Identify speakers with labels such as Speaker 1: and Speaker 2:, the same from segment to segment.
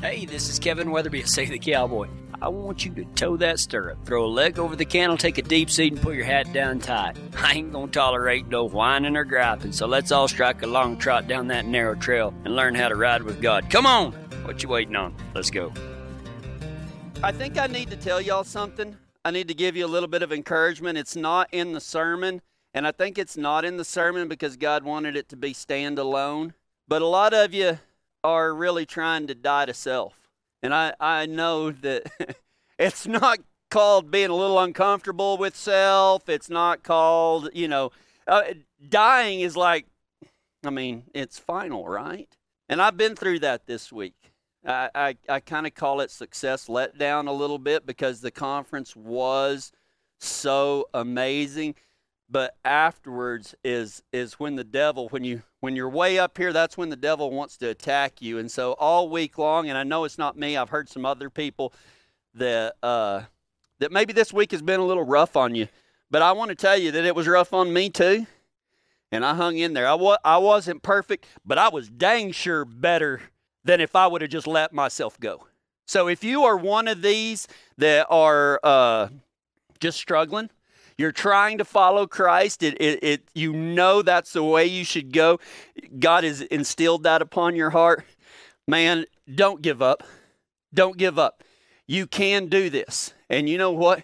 Speaker 1: Hey, this is Kevin Weatherby, Save the Cowboy. I want you to toe that stirrup, throw a leg over the cantle, take a deep seat, and put your hat down tight. I ain't gonna tolerate no whining or griping, so let's all strike a long trot down that narrow trail and learn how to ride with God. Come on! What you waiting on? Let's go.
Speaker 2: I think I need to tell y'all something. I need to give you a little bit of encouragement. It's not in the sermon, and I think it's not in the sermon because God wanted it to be standalone. But a lot of you are really trying to die to self. And I, I know that it's not called being a little uncomfortable with self. It's not called, you know, uh, dying is like, I mean, it's final, right? And I've been through that this week. I, I, I kind of call it success letdown a little bit because the conference was so amazing but afterwards is is when the devil when you when you're way up here that's when the devil wants to attack you. And so all week long and i know it's not me i've heard some other people that uh that maybe this week has been a little rough on you but i want to tell you that it was rough on me too and i hung in there. I, wa- I wasn't perfect but i was dang sure better than if i would have just let myself go. So if you are one of these that are uh, just struggling you're trying to follow Christ. It, it, it, you know that's the way you should go. God has instilled that upon your heart. Man, don't give up. Don't give up. You can do this. And you know what?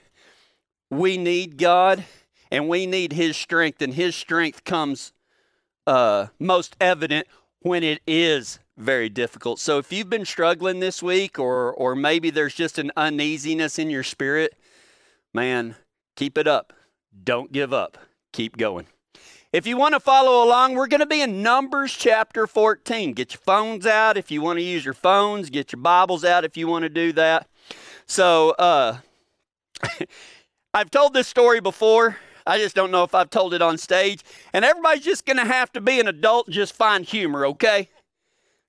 Speaker 2: We need God and we need His strength, and His strength comes uh, most evident when it is very difficult. So if you've been struggling this week, or or maybe there's just an uneasiness in your spirit, man, keep it up. Don't give up. Keep going. If you want to follow along, we're going to be in Numbers chapter 14. Get your phones out if you want to use your phones. Get your Bibles out if you want to do that. So, uh, I've told this story before. I just don't know if I've told it on stage. And everybody's just going to have to be an adult and just find humor, okay?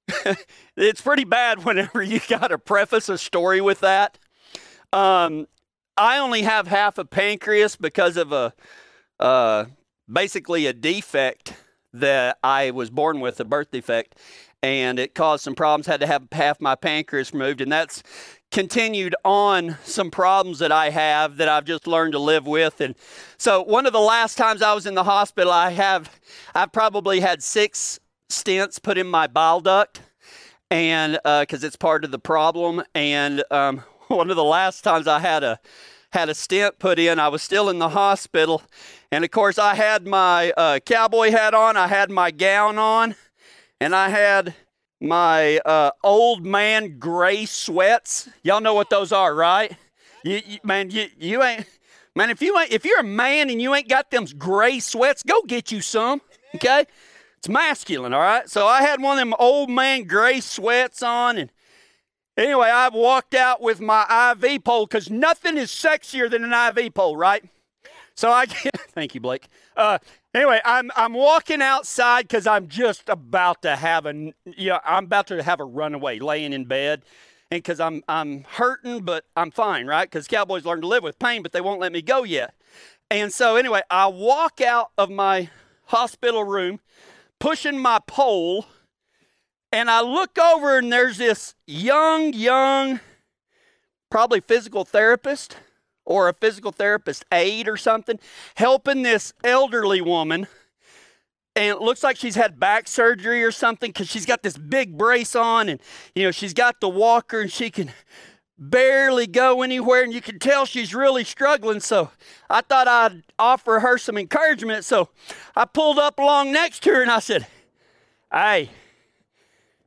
Speaker 2: it's pretty bad whenever you got to preface a story with that. Um, I only have half a pancreas because of a uh, basically a defect that I was born with, a birth defect, and it caused some problems. Had to have half my pancreas removed, and that's continued on some problems that I have that I've just learned to live with. And so, one of the last times I was in the hospital, I have I've probably had six stents put in my bile duct, and because uh, it's part of the problem, and um, one of the last times I had a had a stent put in. I was still in the hospital, and of course I had my uh, cowboy hat on, I had my gown on, and I had my uh, old man gray sweats. Y'all know what those are, right? You, you, man, you, you ain't man. If you ain't if you're a man and you ain't got them gray sweats, go get you some. Okay, it's masculine. All right. So I had one of them old man gray sweats on, and Anyway, I've walked out with my IV pole because nothing is sexier than an IV pole, right? So I get, thank you, Blake. Uh, anyway, I'm I'm walking outside because I'm just about to have a yeah I'm about to have a runaway, laying in bed, and because I'm I'm hurting, but I'm fine, right? Because cowboys learn to live with pain, but they won't let me go yet. And so anyway, I walk out of my hospital room, pushing my pole and I look over and there's this young, young, probably physical therapist or a physical therapist aide or something helping this elderly woman. And it looks like she's had back surgery or something because she's got this big brace on and, you know, she's got the walker and she can barely go anywhere and you can tell she's really struggling. So I thought I'd offer her some encouragement. So I pulled up along next to her and I said, Hey,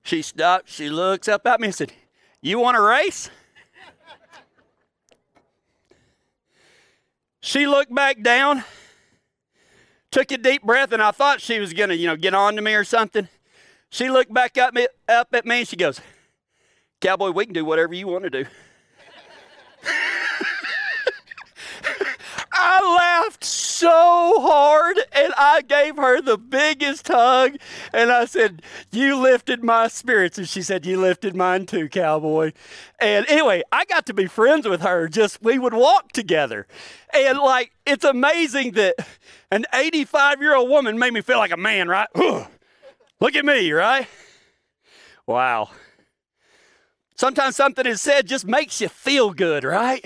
Speaker 2: she stopped, she looks up at me and said, You want a race? she looked back down, took a deep breath, and I thought she was gonna, you know, get on to me or something. She looked back up, me, up at me and she goes, Cowboy, we can do whatever you want to do. I laughed so hard and I gave her the biggest hug and I said, You lifted my spirits. And she said, You lifted mine too, cowboy. And anyway, I got to be friends with her. Just we would walk together. And like, it's amazing that an 85 year old woman made me feel like a man, right? Look at me, right? Wow. Sometimes something is said just makes you feel good, right?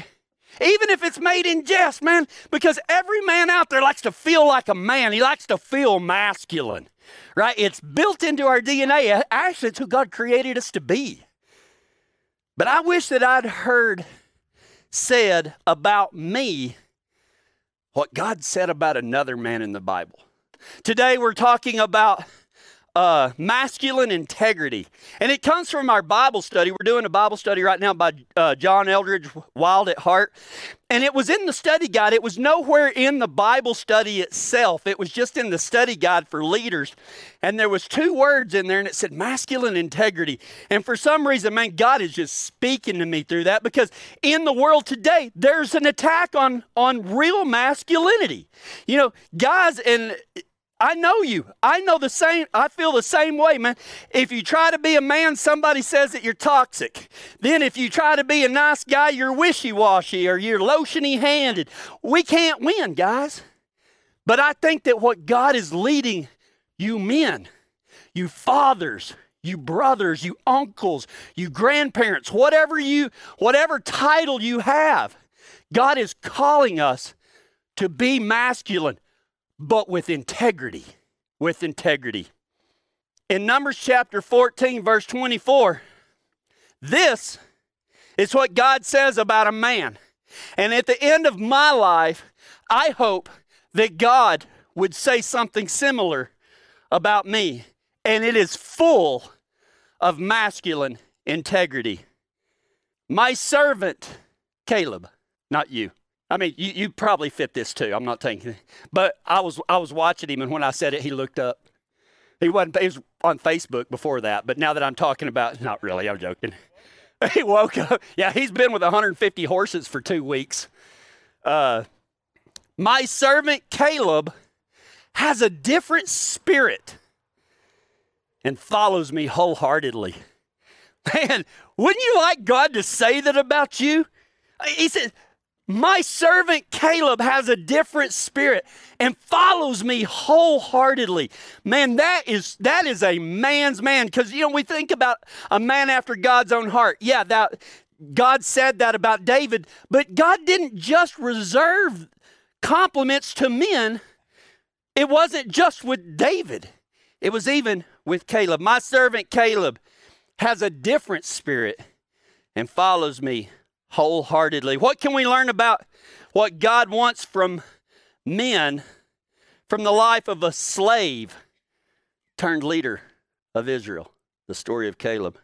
Speaker 2: Even if it's made in jest, man, because every man out there likes to feel like a man. He likes to feel masculine, right? It's built into our DNA. Actually, it's who God created us to be. But I wish that I'd heard said about me what God said about another man in the Bible. Today we're talking about uh, masculine integrity. And it comes from our Bible study. We're doing a Bible study right now by uh, John Eldredge, Wild at Heart. And it was in the study guide. It was nowhere in the Bible study itself. It was just in the study guide for leaders. And there was two words in there and it said masculine integrity. And for some reason, man, God is just speaking to me through that because in the world today, there's an attack on on real masculinity. You know, guys and I know you. I know the same. I feel the same way, man. If you try to be a man, somebody says that you're toxic. Then if you try to be a nice guy, you're wishy washy or you're lotiony handed. We can't win, guys. But I think that what God is leading you men, you fathers, you brothers, you uncles, you grandparents, whatever you whatever title you have, God is calling us to be masculine but with integrity. With integrity. In Numbers chapter 14, verse 24, this is what God says about a man. And at the end of my life, I hope that God would say something similar about me. And it is full of masculine integrity. My servant, Caleb, not you. I mean, you, you probably fit this too. I'm not thinking, but I was I was watching him, and when I said it, he looked up. He wasn't. He was on Facebook before that, but now that I'm talking about, not really. I'm joking. He woke up. Yeah, he's been with 150 horses for two weeks. Uh, my servant Caleb has a different spirit and follows me wholeheartedly. Man, wouldn't you like God to say that about you? He said, my servant Caleb has a different spirit and follows me wholeheartedly. Man, that is that is a man's man cuz you know we think about a man after God's own heart. Yeah, that God said that about David, but God didn't just reserve compliments to men. It wasn't just with David. It was even with Caleb. My servant Caleb has a different spirit and follows me wholeheartedly. What can we learn about what God wants from men from the life of a slave turned leader of Israel? The story of Caleb.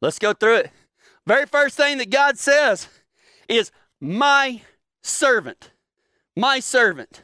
Speaker 2: Let's go through it. Very first thing that God says is, My servant. My servant.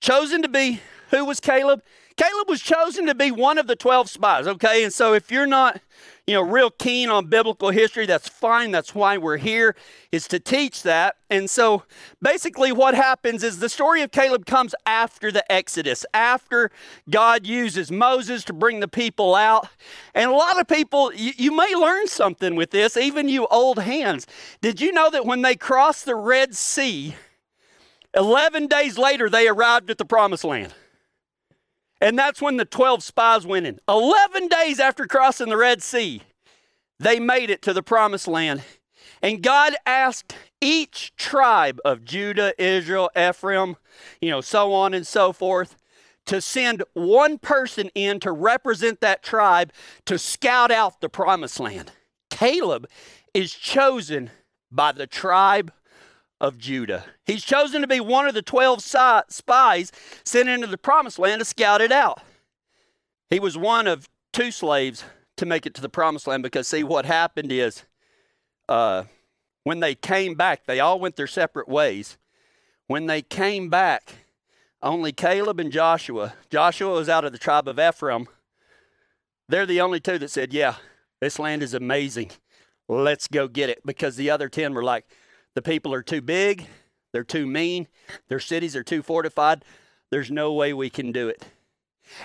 Speaker 2: Chosen to be, who was Caleb? Caleb was chosen to be one of the 12 spies, okay? And so if you're not you know, real keen on biblical history, that's fine. That's why we're here, is to teach that. And so basically, what happens is the story of Caleb comes after the Exodus, after God uses Moses to bring the people out. And a lot of people, you, you may learn something with this, even you old hands. Did you know that when they crossed the Red Sea, 11 days later, they arrived at the promised land? And that's when the 12 spies went in. 11 days after crossing the Red Sea, they made it to the promised land. And God asked each tribe of Judah, Israel, Ephraim, you know, so on and so forth, to send one person in to represent that tribe to scout out the promised land. Caleb is chosen by the tribe of Judah. He's chosen to be one of the 12 spies sent into the promised land to scout it out. He was one of two slaves to make it to the promised land because, see, what happened is uh, when they came back, they all went their separate ways. When they came back, only Caleb and Joshua, Joshua was out of the tribe of Ephraim, they're the only two that said, Yeah, this land is amazing. Let's go get it. Because the other 10 were like, the people are too big, they're too mean, their cities are too fortified. There's no way we can do it.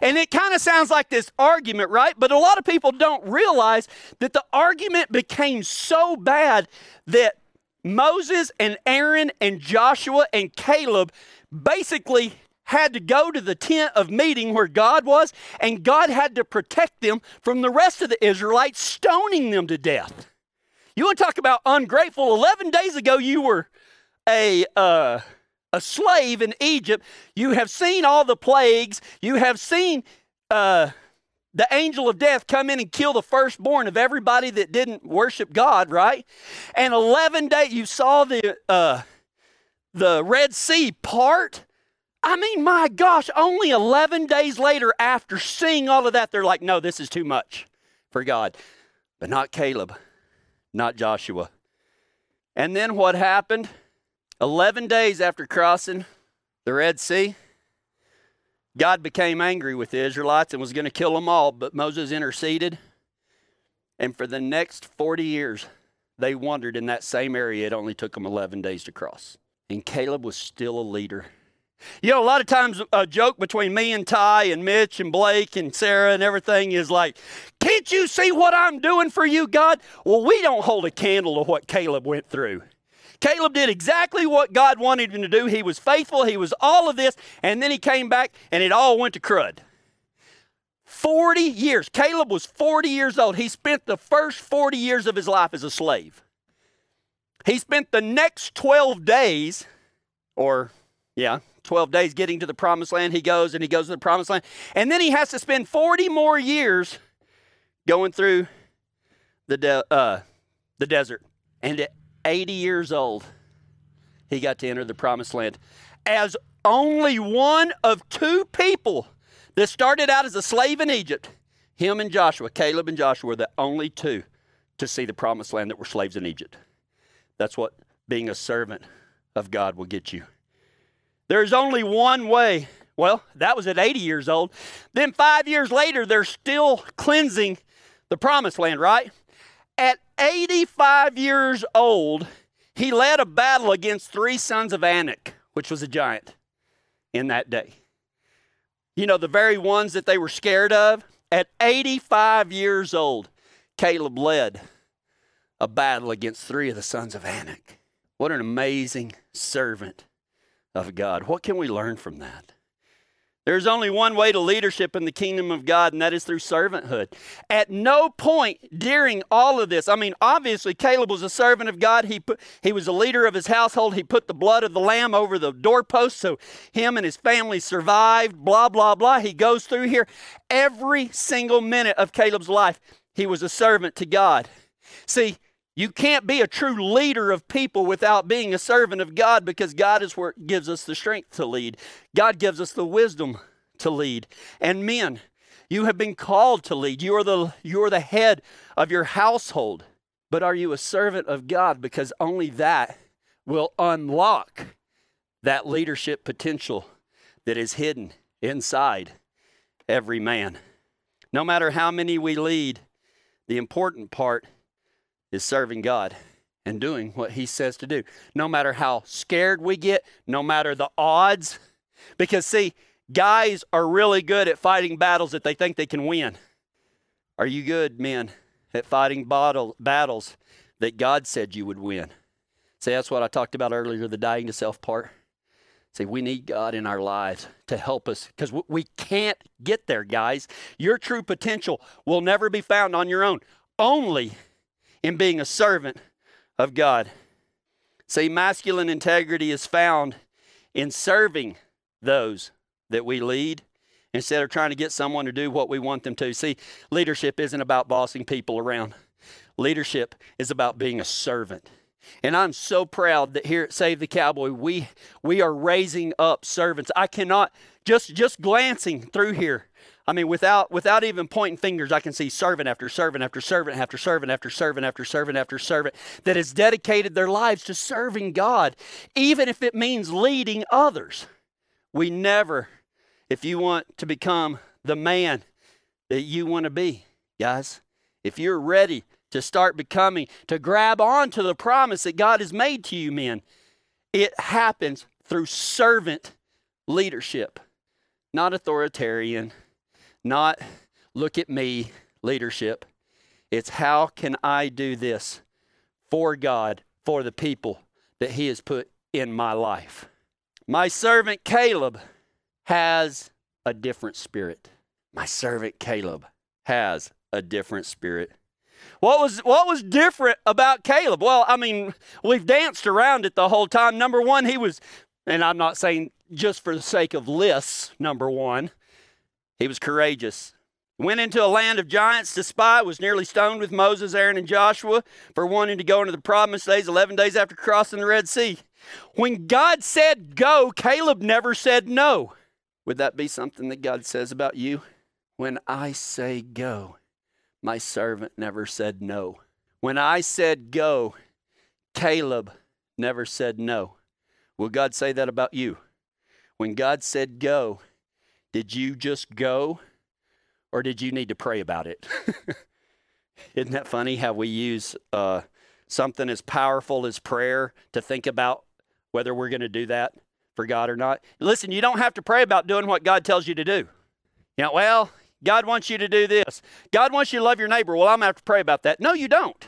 Speaker 2: And it kind of sounds like this argument, right? But a lot of people don't realize that the argument became so bad that Moses and Aaron and Joshua and Caleb basically had to go to the tent of meeting where God was, and God had to protect them from the rest of the Israelites stoning them to death. You want to talk about ungrateful? 11 days ago, you were a. Uh, a slave in Egypt. You have seen all the plagues. You have seen uh, the angel of death come in and kill the firstborn of everybody that didn't worship God, right? And 11 days, you saw the, uh, the Red Sea part. I mean, my gosh, only 11 days later, after seeing all of that, they're like, no, this is too much for God. But not Caleb, not Joshua. And then what happened? 11 days after crossing the Red Sea, God became angry with the Israelites and was going to kill them all, but Moses interceded. And for the next 40 years, they wandered in that same area. It only took them 11 days to cross. And Caleb was still a leader. You know, a lot of times a joke between me and Ty and Mitch and Blake and Sarah and everything is like, Can't you see what I'm doing for you, God? Well, we don't hold a candle to what Caleb went through. Caleb did exactly what God wanted him to do. He was faithful, he was all of this, and then he came back and it all went to crud. 40 years. Caleb was 40 years old. He spent the first 40 years of his life as a slave. He spent the next 12 days, or yeah, 12 days getting to the promised land. He goes and he goes to the promised land. And then he has to spend 40 more years going through the, de- uh, the desert. And at 80 years old, he got to enter the promised land as only one of two people that started out as a slave in Egypt. Him and Joshua, Caleb and Joshua, were the only two to see the promised land that were slaves in Egypt. That's what being a servant of God will get you. There's only one way. Well, that was at 80 years old. Then five years later, they're still cleansing the promised land, right? At 85 years old, he led a battle against three sons of Anak, which was a giant in that day. You know, the very ones that they were scared of. At 85 years old, Caleb led a battle against three of the sons of Anak. What an amazing servant of God. What can we learn from that? There's only one way to leadership in the kingdom of God, and that is through servanthood. At no point during all of this, I mean, obviously Caleb was a servant of God. He put, he was a leader of his household. He put the blood of the lamb over the doorpost so him and his family survived. Blah blah blah. He goes through here every single minute of Caleb's life. He was a servant to God. See, you can't be a true leader of people without being a servant of God because God is what gives us the strength to lead. God gives us the wisdom to lead. And men, you have been called to lead. You are the, you are the head of your household. But are you a servant of God? Because only that will unlock that leadership potential that is hidden inside every man. No matter how many we lead, the important part is serving God and doing what He says to do. No matter how scared we get, no matter the odds. Because, see, guys are really good at fighting battles that they think they can win. Are you good, men, at fighting battle, battles that God said you would win? See, that's what I talked about earlier the dying to self part. See, we need God in our lives to help us because we can't get there, guys. Your true potential will never be found on your own. Only in being a servant of God. See, masculine integrity is found in serving those that we lead instead of trying to get someone to do what we want them to. See, leadership isn't about bossing people around, leadership is about being a servant. And I'm so proud that here at Save the Cowboy, we, we are raising up servants. I cannot, just, just glancing through here, I mean, without without even pointing fingers, I can see servant after servant after servant after servant after servant after servant after servant that has dedicated their lives to serving God, even if it means leading others. We never, if you want to become the man that you want to be, guys, if you're ready to start becoming, to grab on to the promise that God has made to you, men, it happens through servant leadership, not authoritarian not look at me leadership. It's how can I do this for God, for the people that He has put in my life. My servant Caleb has a different spirit. My servant Caleb has a different spirit. What was what was different about Caleb? Well, I mean, we've danced around it the whole time. Number one, he was, and I'm not saying just for the sake of lists, number one, he was courageous. Went into a land of giants to spy, was nearly stoned with Moses, Aaron, and Joshua for wanting to go into the promised days 11 days after crossing the Red Sea. When God said go, Caleb never said no. Would that be something that God says about you? When I say go, my servant never said no. When I said go, Caleb never said no. Will God say that about you? When God said go, did you just go or did you need to pray about it? Isn't that funny how we use uh, something as powerful as prayer to think about whether we're going to do that for God or not? Listen, you don't have to pray about doing what God tells you to do. You know, well, God wants you to do this. God wants you to love your neighbor. Well, I'm going to have to pray about that. No, you don't.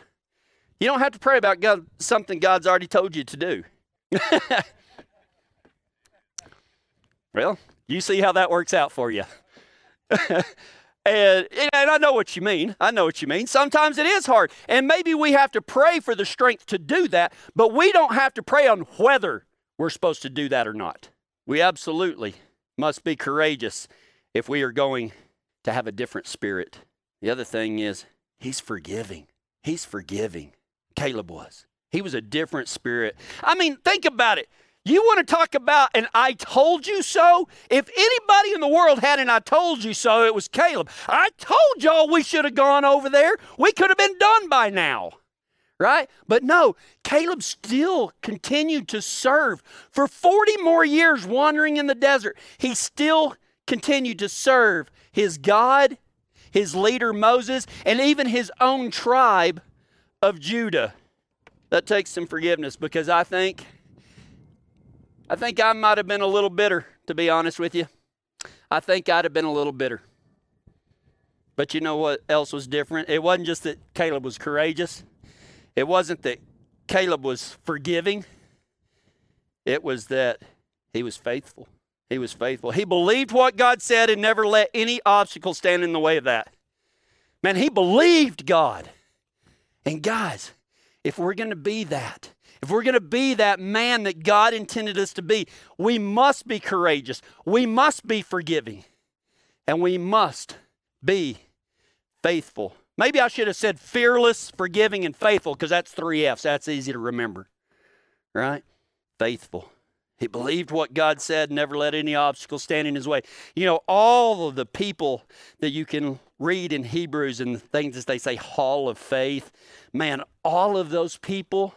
Speaker 2: You don't have to pray about God, something God's already told you to do. well, you see how that works out for you. and, and I know what you mean. I know what you mean. Sometimes it is hard. And maybe we have to pray for the strength to do that, but we don't have to pray on whether we're supposed to do that or not. We absolutely must be courageous if we are going to have a different spirit. The other thing is, he's forgiving. He's forgiving. Caleb was. He was a different spirit. I mean, think about it. You want to talk about an I told you so? If anybody in the world had an I told you so, it was Caleb. I told y'all we should have gone over there. We could have been done by now. Right? But no, Caleb still continued to serve for 40 more years wandering in the desert. He still continued to serve his God, his leader Moses, and even his own tribe of Judah. That takes some forgiveness because I think I think I might have been a little bitter, to be honest with you. I think I'd have been a little bitter. But you know what else was different? It wasn't just that Caleb was courageous, it wasn't that Caleb was forgiving, it was that he was faithful. He was faithful. He believed what God said and never let any obstacle stand in the way of that. Man, he believed God. And guys, if we're going to be that, if we're going to be that man that God intended us to be, we must be courageous. We must be forgiving. And we must be faithful. Maybe I should have said fearless, forgiving, and faithful because that's three F's. That's easy to remember. Right? Faithful. He believed what God said, never let any obstacle stand in his way. You know, all of the people that you can read in Hebrews and the things as they say, hall of faith, man, all of those people,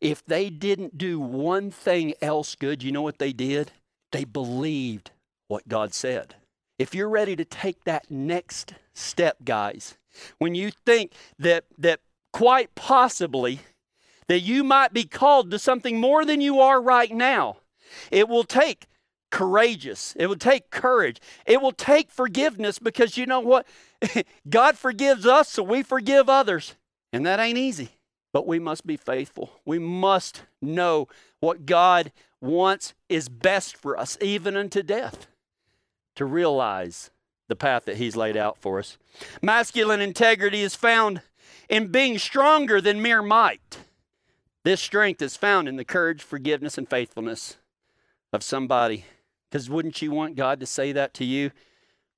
Speaker 2: if they didn't do one thing else good, you know what they did? They believed what God said. If you're ready to take that next step, guys, when you think that that quite possibly that you might be called to something more than you are right now, it will take courageous. It will take courage. It will take forgiveness because you know what? God forgives us, so we forgive others. And that ain't easy. But we must be faithful. We must know what God wants is best for us, even unto death, to realize the path that He's laid out for us. Masculine integrity is found in being stronger than mere might. This strength is found in the courage, forgiveness, and faithfulness of somebody. Because wouldn't you want God to say that to you?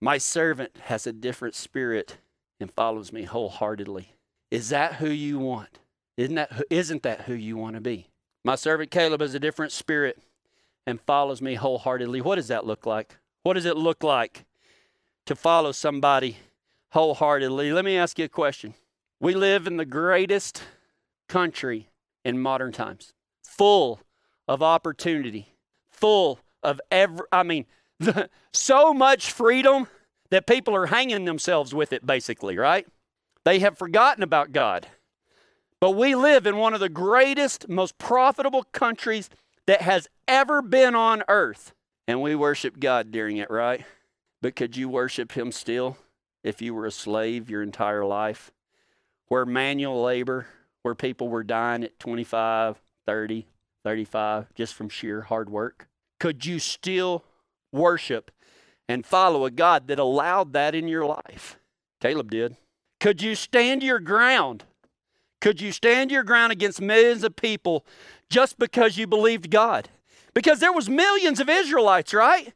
Speaker 2: My servant has a different spirit and follows me wholeheartedly. Is that who you want? Isn't that, isn't that who you want to be? My servant Caleb has a different spirit and follows me wholeheartedly. What does that look like? What does it look like to follow somebody wholeheartedly? Let me ask you a question. We live in the greatest country in modern times, full of opportunity, full of every, I mean, the, so much freedom that people are hanging themselves with it, basically, right? They have forgotten about God. But we live in one of the greatest, most profitable countries that has ever been on earth. And we worship God during it, right? But could you worship Him still if you were a slave your entire life? Where manual labor, where people were dying at 25, 30, 35 just from sheer hard work? Could you still worship and follow a God that allowed that in your life? Caleb did. Could you stand your ground? Could you stand your ground against millions of people just because you believed God? Because there was millions of Israelites, right?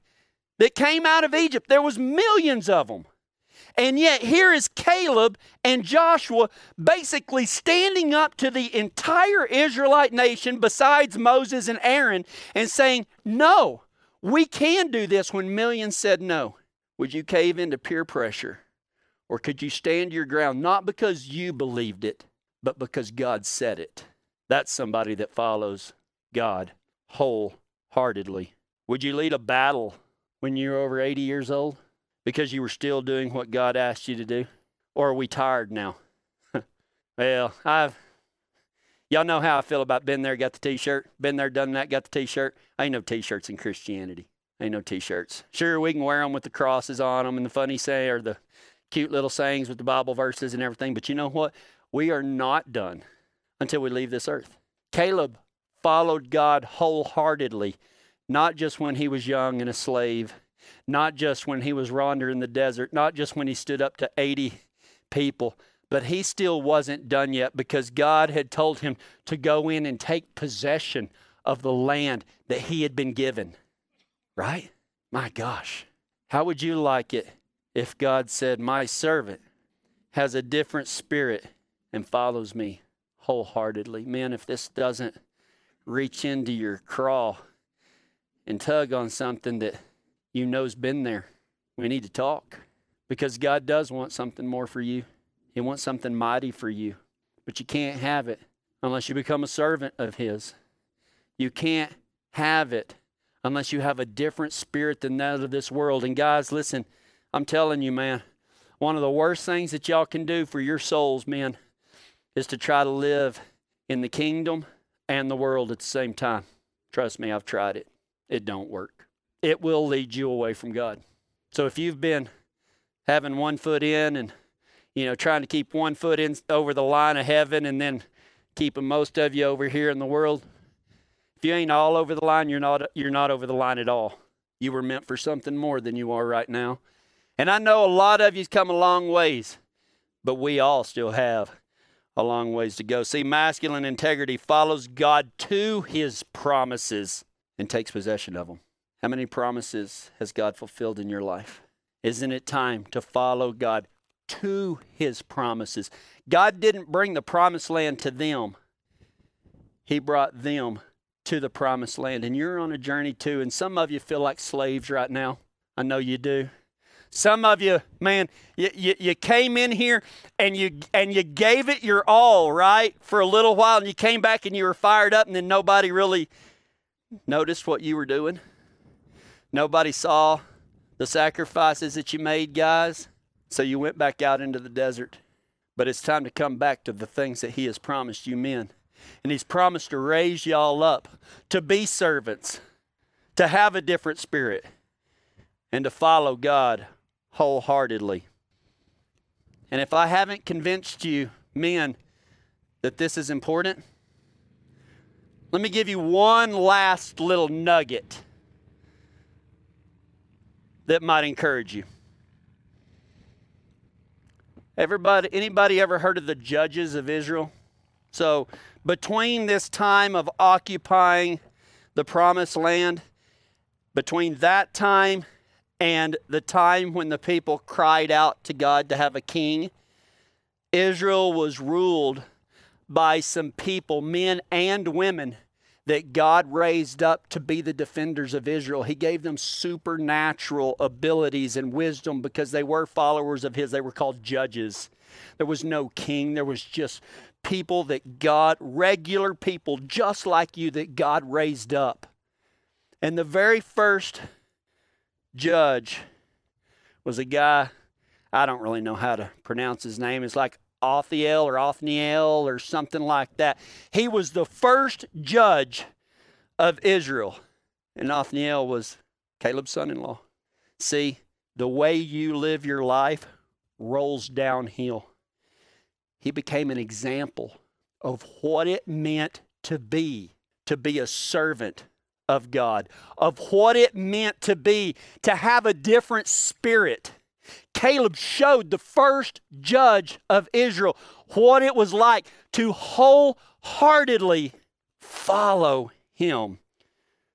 Speaker 2: That came out of Egypt. There was millions of them. And yet here is Caleb and Joshua basically standing up to the entire Israelite nation besides Moses and Aaron and saying, "No, we can do this when millions said no." Would you cave into peer pressure? Or could you stand your ground not because you believed it, but because God said it? That's somebody that follows God wholeheartedly. Would you lead a battle when you're over 80 years old because you were still doing what God asked you to do? Or are we tired now? well, I've y'all know how I feel about been there, got the t-shirt, been there, done that, got the t-shirt. Ain't no t-shirts in Christianity. Ain't no t-shirts. Sure, we can wear them with the crosses on them and the funny say or the cute little sayings with the Bible verses and everything. But you know what? We are not done until we leave this earth. Caleb followed God wholeheartedly, not just when he was young and a slave, not just when he was wandering in the desert, not just when he stood up to 80 people, but he still wasn't done yet because God had told him to go in and take possession of the land that he had been given. Right? My gosh. How would you like it if God said, My servant has a different spirit and follows me wholeheartedly? Man, if this doesn't reach into your craw and tug on something that you know's been there, we need to talk because God does want something more for you. He wants something mighty for you, but you can't have it unless you become a servant of His. You can't have it unless you have a different spirit than that of this world. And guys, listen, I'm telling you, man, one of the worst things that y'all can do for your souls, man, is to try to live in the kingdom and the world at the same time. Trust me, I've tried it. It don't work. It will lead you away from God. So if you've been having one foot in and you know trying to keep one foot in over the line of heaven and then keeping most of you over here in the world, if you ain't all over the line, you're not you're not over the line at all. You were meant for something more than you are right now. And I know a lot of you's come a long ways, but we all still have a long ways to go. See, masculine integrity follows God to his promises and takes possession of them. How many promises has God fulfilled in your life? Isn't it time to follow God to his promises? God didn't bring the promised land to them, he brought them to the promised land. And you're on a journey too. And some of you feel like slaves right now. I know you do. Some of you, man, you, you, you, came in here and you and you gave it your all, right, for a little while, and you came back and you were fired up, and then nobody really noticed what you were doing. Nobody saw the sacrifices that you made, guys. So you went back out into the desert. But it's time to come back to the things that He has promised you men. And He's promised to raise y'all up to be servants, to have a different spirit, and to follow God wholeheartedly. And if I haven't convinced you, men, that this is important, let me give you one last little nugget that might encourage you. Everybody, anybody ever heard of the judges of Israel? So, between this time of occupying the promised land, between that time and the time when the people cried out to God to have a king, Israel was ruled by some people, men and women, that God raised up to be the defenders of Israel. He gave them supernatural abilities and wisdom because they were followers of His. They were called judges. There was no king, there was just people that God, regular people just like you, that God raised up. And the very first judge was a guy, I don't really know how to pronounce his name. It's like Othiel or Othniel or something like that. He was the first judge of Israel. And Othniel was Caleb's son in law. See, the way you live your life rolls downhill he became an example of what it meant to be, to be a servant of God, of what it meant to be, to have a different spirit, Caleb showed the first judge of Israel what it was like to wholeheartedly follow him.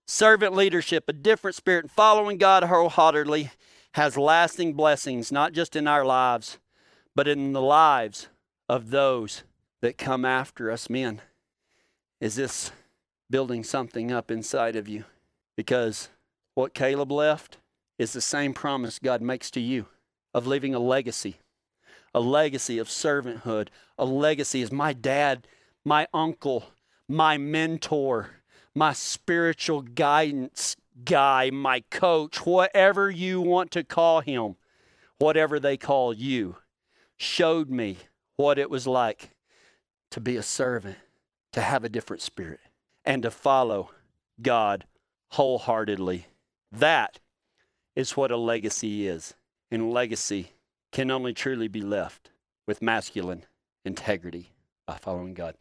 Speaker 2: Servant leadership, a different spirit, and following God wholeheartedly has lasting blessings, not just in our lives, but in the lives of those that come after us. Men, is this building something up inside of you? Because what Caleb left is the same promise God makes to you of leaving a legacy, a legacy of servanthood, a legacy as my dad, my uncle, my mentor, my spiritual guidance guy, my coach, whatever you want to call him, whatever they call you, showed me what it was like to be a servant, to have a different spirit, and to follow God wholeheartedly. That is what a legacy is. And legacy can only truly be left with masculine integrity by following God.